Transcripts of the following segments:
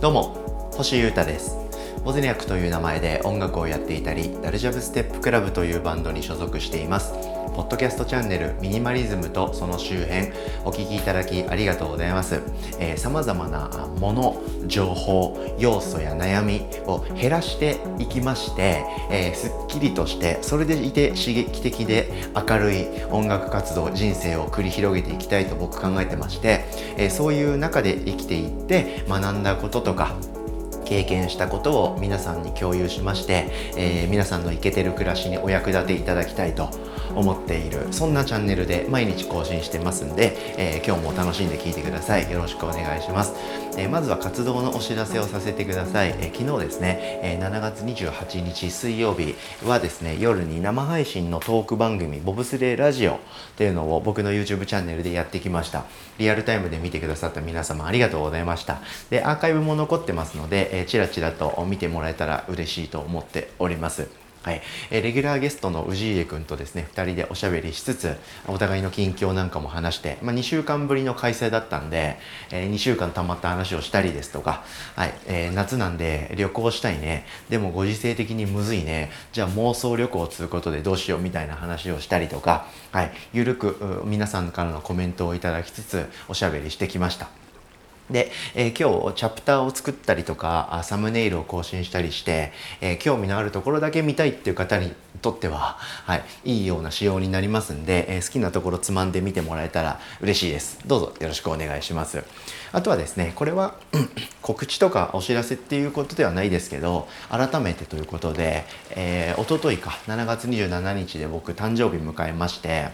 どうも星優太です。ボズニャクという名前で音楽をやっていたりダルジャブステップクラブというバンドに所属しています。ポッドキャストチャンネルミニマリズムとその周辺お聞きいただきありがとうございます、えー、様々なもの情報要素や悩みを減らしていきまして、えー、すっきりとしてそれでいて刺激的で明るい音楽活動人生を繰り広げていきたいと僕考えてまして、えー、そういう中で生きていって学んだこととか経験したことを皆さんに共有しまして、えー、皆さんのイケてる暮らしにお役立ていただきたいと思っているそんなチャンネルで毎日更新してますんで、えー、今日も楽しんで聴いてください。よろしくお願いします、えー、まずは活動のお知らせをさせてください、えー、昨日ですね、え7月28日水曜日はですね夜に生配信のトーク番組ボブスレーラジオっていうのを僕の YouTube チャンネルでやってきました。リアルタイムで見てくださった皆様ありがとうございました。でアーカイブも残ってますので、えー、チラチラと見てもらえたら嬉しいと思っております。はい、えレギュラーゲストの氏家君とですね2人でおしゃべりしつつお互いの近況なんかも話して、まあ、2週間ぶりの開催だったんで、えー、2週間たまった話をしたりですとか、はい。えー、夏なんで旅行したいね。でもご時世的にむずいね。じゃあ妄想旅行をつうことでどうしようみたいな話をしたりとか、はい、ゆるく皆さんからのコメントをいただきつつおしゃべりしてきました。で、えー、今日チャプターを作ったりとかサムネイルを更新したりして、えー、興味のあるところだけ見たいっていう方にとっては、はい、いいような仕様になりますんで、えー、好きなところつまんで見てもらえたら嬉しいです。どうぞよろしくお願いします。あとはですね、これは 告知とかお知らせっていうことではないですけど、改めてということで、えー、おとといか、7月27日で僕誕生日迎えまして、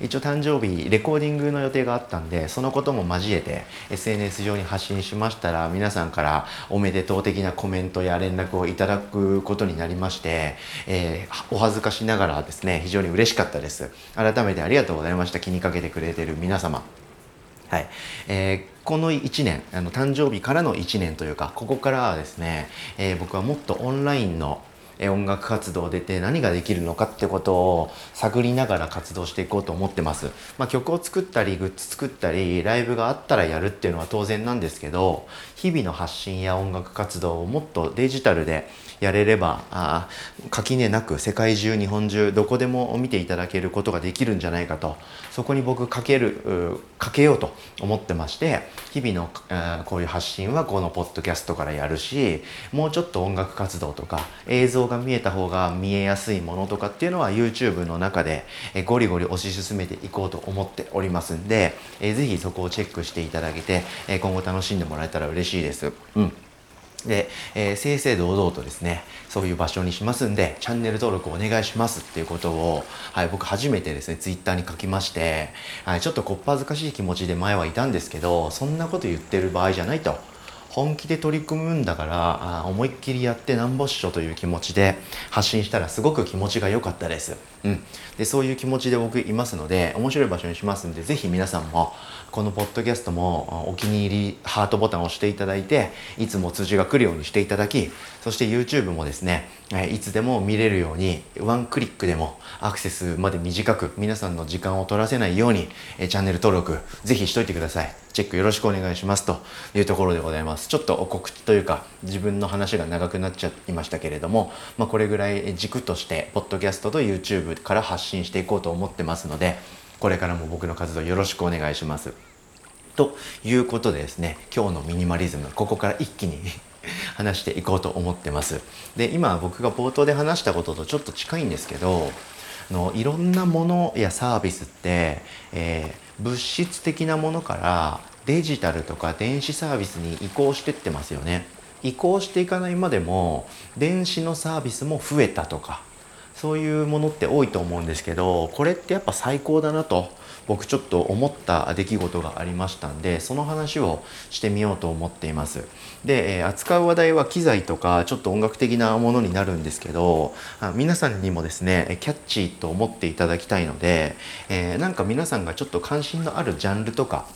一応誕生日レコーディングの予定があったんでそのことも交えて SNS 上に発信しましたら皆さんからおめでとう的なコメントや連絡をいただくことになりまして、えー、お恥ずかしながらですね非常に嬉しかったです。改めてありがとうございました。気にかけてくれてる皆様。はい、えーこの1年あの誕生日からの1年というかここからはですね、えー、僕はもっとオンラインの音楽活動出て何ができるのかってことを探りながら活動していこうと思ってます。まあ、曲を作ったりグッズ作ったりライブがあったらやるっていうのは当然なんですけど日々の発信や音楽活動をもっとデジタルでやれればあ垣根なく世界中日本中どこでも見ていただけることができるんじゃないかとそこに僕かけるかけようと思ってまして日々のこういう発信はこのポッドキャストからやるしもうちょっと音楽活動とか映像が見えた方が見えやすいものとかっていうのは YouTube の中でゴリゴリ推し進めていこうと思っておりますんで是非そこをチェックしていただけて今後楽しんでもらえたら嬉しいです。うんで、えー、正々堂々とですね、そういう場所にしますんで、チャンネル登録お願いしますっていうことを、はい、僕初めてですね、ツイッターに書きまして、はい、ちょっとこっぱずかしい気持ちで前はいたんですけど、そんなこと言ってる場合じゃないと。本気で取り組むんだから思いっきりやってなんぼっしょという気持ちで発信したらすごく気持ちが良かったです、うん、でそういう気持ちで僕いますので面白い場所にしますんで是非皆さんもこのポッドキャストもお気に入りハートボタンを押していただいていつも通知が来るようにしていただきそして YouTube もですねいつでも見れるようにワンクリックでもアクセスまで短く皆さんの時間を取らせないようにチャンネル登録ぜひしといてください。チェックよろしくお願いします。というところでございます。ちょっと告知というか自分の話が長くなっちゃいましたけれども、まあ、これぐらい軸としてポッドキャストと YouTube から発信していこうと思ってますのでこれからも僕の活動よろしくお願いします。ということでですね今日のミニマリズムここから一気に 話していこうと思ってます。で今僕が冒頭で話したこととちょっと近いんですけどのいろんなものやサービスって、えー、物質的なものからデジタルとか電子サービスに移行してってますよね。移行していかないまでも電子のサービスも増えたとかそういうものって多いと思うんですけどこれってやっぱ最高だなと僕ちょっと思った出来事がありましたんでその話をしてみようと思っていますで、え扱う話題は機材とかちょっと音楽的なものになるんですけど皆さんにもですねキャッチーと思っていただきたいので、えー、なんか皆さんがちょっと関心のあるジャンルとか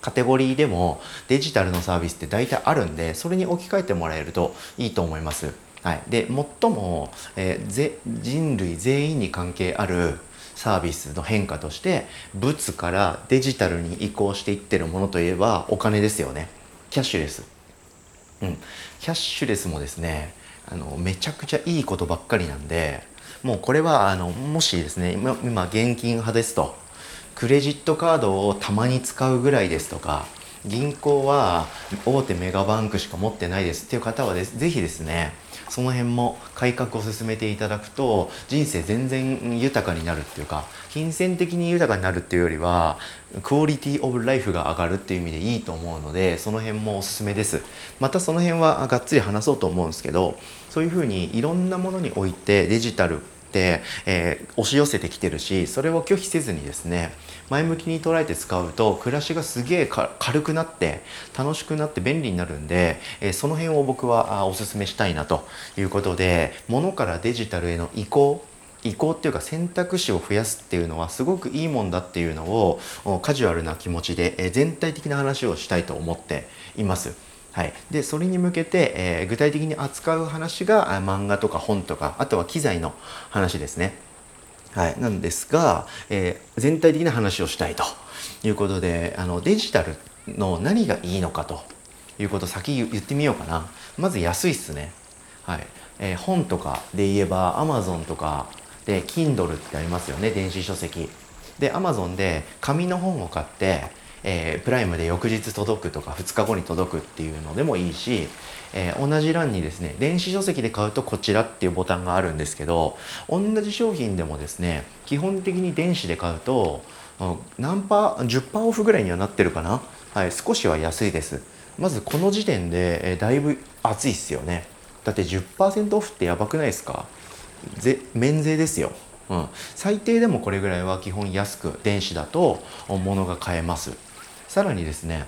カテゴリーでもデジタルのサービスって大体あるんでそれに置き換えてもらえるといいと思います。はい、で最も、えー、人類全員に関係あるサービスの変化として物からデジタルに移行していってるものといえばお金ですよね。キャッシュレス。うん。キャッシュレスもですねあのめちゃくちゃいいことばっかりなんでもうこれはあのもしですね今今現金派ですとクレジットカードをたまに使うぐらいですとか銀行は大手メガバンクしか持ってないですっていう方はですぜひですねその辺も改革を進めていただくと人生全然豊かになるっていうか金銭的に豊かになるっていうよりはクオリティオブライフが上がるっていう意味でいいと思うのでその辺もおすすめです。またその辺はがっつり話そうと思うんですけどそういうふうにいろんなものにおいてデジタル、えー、押し寄せてきてるしそれを拒否せずにですね前向きに捉えて使うと暮らしがすげえ軽くなって楽しくなって便利になるんで、えー、その辺を僕はおすすめしたいなということで物からデジタルへの移行移行っていうか選択肢を増やすっていうのはすごくいいもんだっていうのをカジュアルな気持ちで全体的な話をしたいと思っています。はい、でそれに向けて、えー、具体的に扱う話が漫画とか本とかあとは機材の話ですね。はい、なんですが、えー、全体的な話をしたいということであのデジタルの何がいいのかということを先言ってみようかな。まず安いっすね。はいえー、本とかで言えば Amazon とかで Kindle ってありますよね電子書籍。で Amazon で紙の本を買ってえー、プライムで翌日届くとか2日後に届くっていうのでもいいし、えー、同じ欄にですね電子書籍で買うとこちらっていうボタンがあるんですけど同じ商品でもですね基本的に電子で買うと何パー10%オフぐらいにはなってるかな、はい、少しは安いです。まずこの時点で、えー、だいぶ熱いっすよね。だって10%オフってやばくないですか？ぜ免税ですよ。うん、最低でもこれぐらいは基本安く電子だと物が買えます。さらにですね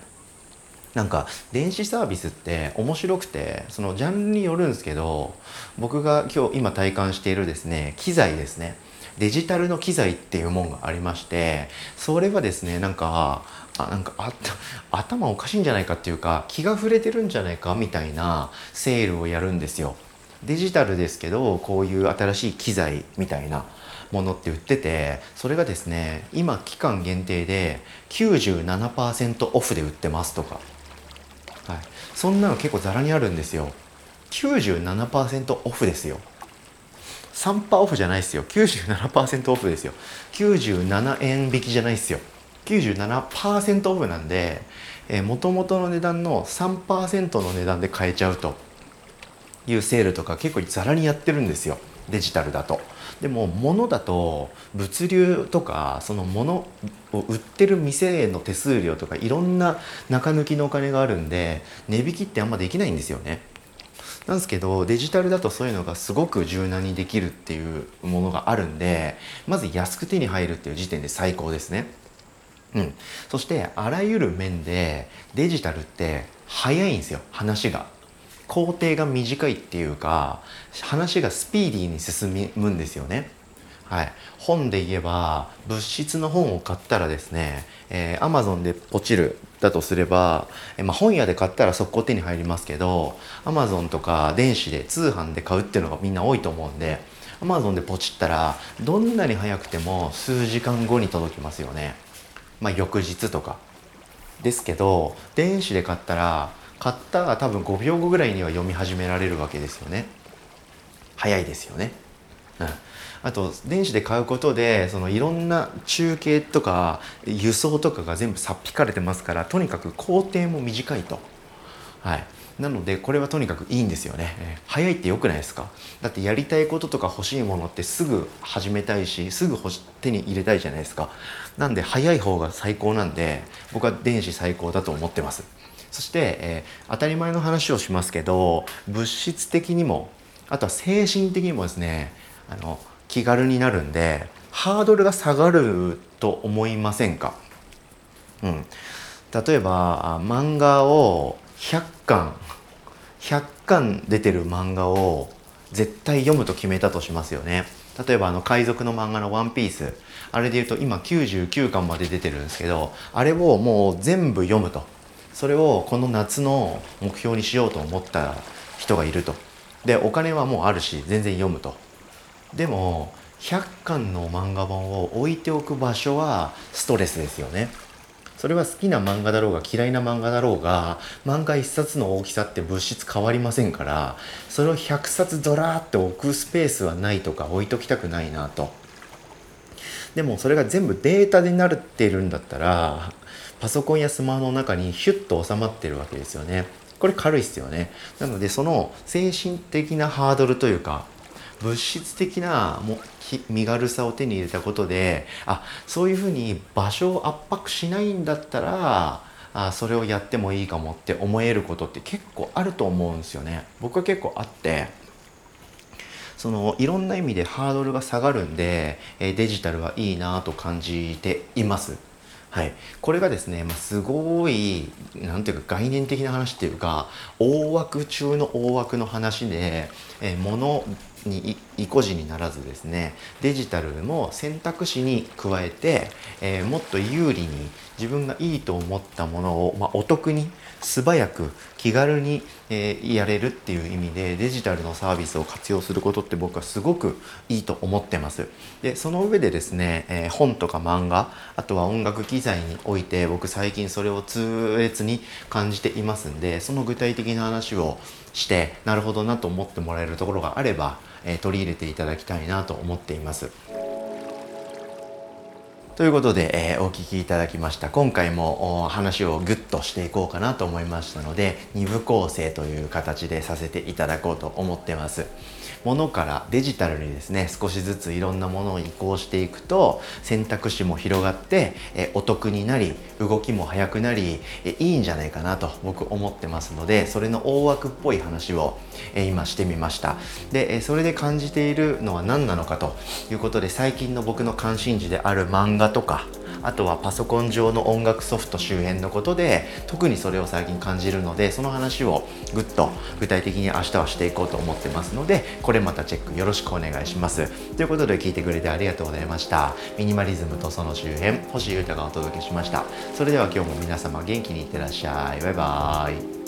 なんか電子サービスって面白くてそのジャンルによるんですけど僕が今日今体感しているですね機材ですね。デジタルの機材っていうもんがありましてそれはですねなんかあなんか頭おかしいんじゃないかっていうか気が触れてるんじゃないかみたいなセールをやるんですよ。デジタルですけどこういう新しい機材みたいなものって売っててそれがですね今期間限定で97%オフで売ってますとか、はい、そんなの結構ザラにあるんですよ。97%オフですよ。3%オフじゃないですよ。97%オフですよ。97円引きじゃないですよ。97%オフなんでもともとの値段の3%の値段で買えちゃうと。いうセールとか結構ザラにやってるんですよデジタルだと。でも物だと物流とかその物を売ってる店への手数料とかいろんな中抜きのお金があるんで値引きってあんまできないんですよね。なんですけどデジタルだとそういうのがすごく柔軟にできるっていうものがあるんでまず安く手に入るっていう時点で最高ですね。うん、そしてあらゆる面でデジタルって早いんですよ話が。工程が短いっていうか話がスピーディーに進むんですよね。はい、本で言えば物質の本を買ったらですね、えー、Amazon でポチるだとすれば、えー、まあ、本屋で買ったら速攻手に入りますけど Amazon とか電子で通販で買うっていうのがみんな多いと思うんで Amazon でポチったらどんなに早くても数時間後に届きますよね。まあ、翌日とか。ですけど電子で買ったら買ったら多分5秒後ぐらいには読み始められるわけですよね。早いですよね、うん、あと電子で買うことでそのいろんな中継とか輸送とかが全部さっ引かれてますからとにかく工程も短いと。はい。なのでこれはとにかくいいんですよね、えー、早いって良くないですか？だってやりたいこととか欲しいものってすぐ始めたいしすぐ手に入れたいじゃないですか。なんで早い方が最高なんで僕は電子最高だと思ってます。そして、えー、当たり前の話をしますけど物質的にもあとは精神的にもですねあの気軽になるんでハードルが下がると思いませんか、うん、例えば漫画を100巻100巻出てる漫画を絶対読むと決めたとしますよね。例えばあの海賊の漫画の「ワンピース。あれで言うと今99巻まで出てるんですけどあれをもう全部読むと。それをこの夏の目標にしようと思った人がいると。でお金はもうあるし全然読むと。でも100巻の漫画本を置いておく場所はストレスですよね。それは好きな漫画だろうが嫌いな漫画だろうが漫画1冊の大きさって物質変わりませんからそれを100冊ドラーって置くスペースはないとか置いときたくないなと。でもそれが全部データでなるっているんだったらパソコンやスマホの中にヒュッと収まってるわけですよね。これ軽いっすよね。なのでその精神的なハードルというか物質的なも身軽さを手に入れたことであそういうふうに場所を圧迫しないんだったらあそれをやってもいいかもって思えることって結構あると思うんですよね。僕は結構あってそのいろんな意味でハードルが下がるんでデジタルはいいなと感じています。はい、これがですね、まあ、すごい何ていうか概念的な話っていうか大枠中の大枠の話で、えー、物に意固地にならずですねデジタルも選択肢に加えて、えー、もっと有利に自分がいいと思ったものを、まあ、お得に素早く気軽に、えー、やれるっていう意味でデジタルのサービスを活用することって僕はすごくいいと思ってます。でその上でですね、えー、本とか漫画あとは音楽機材において僕最近それを痛烈に感じていますんでその具体的な話をしてなるほどなと思ってもらえるところがあればえ取り入れていただきたいなと思っています。ということで、えー、お聞きいただきました今回も話をグッとしていこうかなと思いましたので2部構成という形でさせていただこうと思ってます。ものからデジタルにですね少しずついろんなものを移行していくと選択肢も広がってえお得になり動きも速くなりえいいんじゃないかなと僕思ってますのでそれの大枠っぽい話をえ今してみました。でえそれで感じているのは何なのかということで最近の僕の関心事である漫画とかあとはパソコン上の音楽ソフト周辺のことで特にそれを最近感じるのでその話をぐっと具体的に明日はしていこうと思ってますのでこれまたチェックよろしくお願いします。ということで聞いてくれてありがとうございました。ミニマリズムとその周辺星優太がお届けしました。それでは今日も皆様元気にいってらっしゃい。バイバーイ。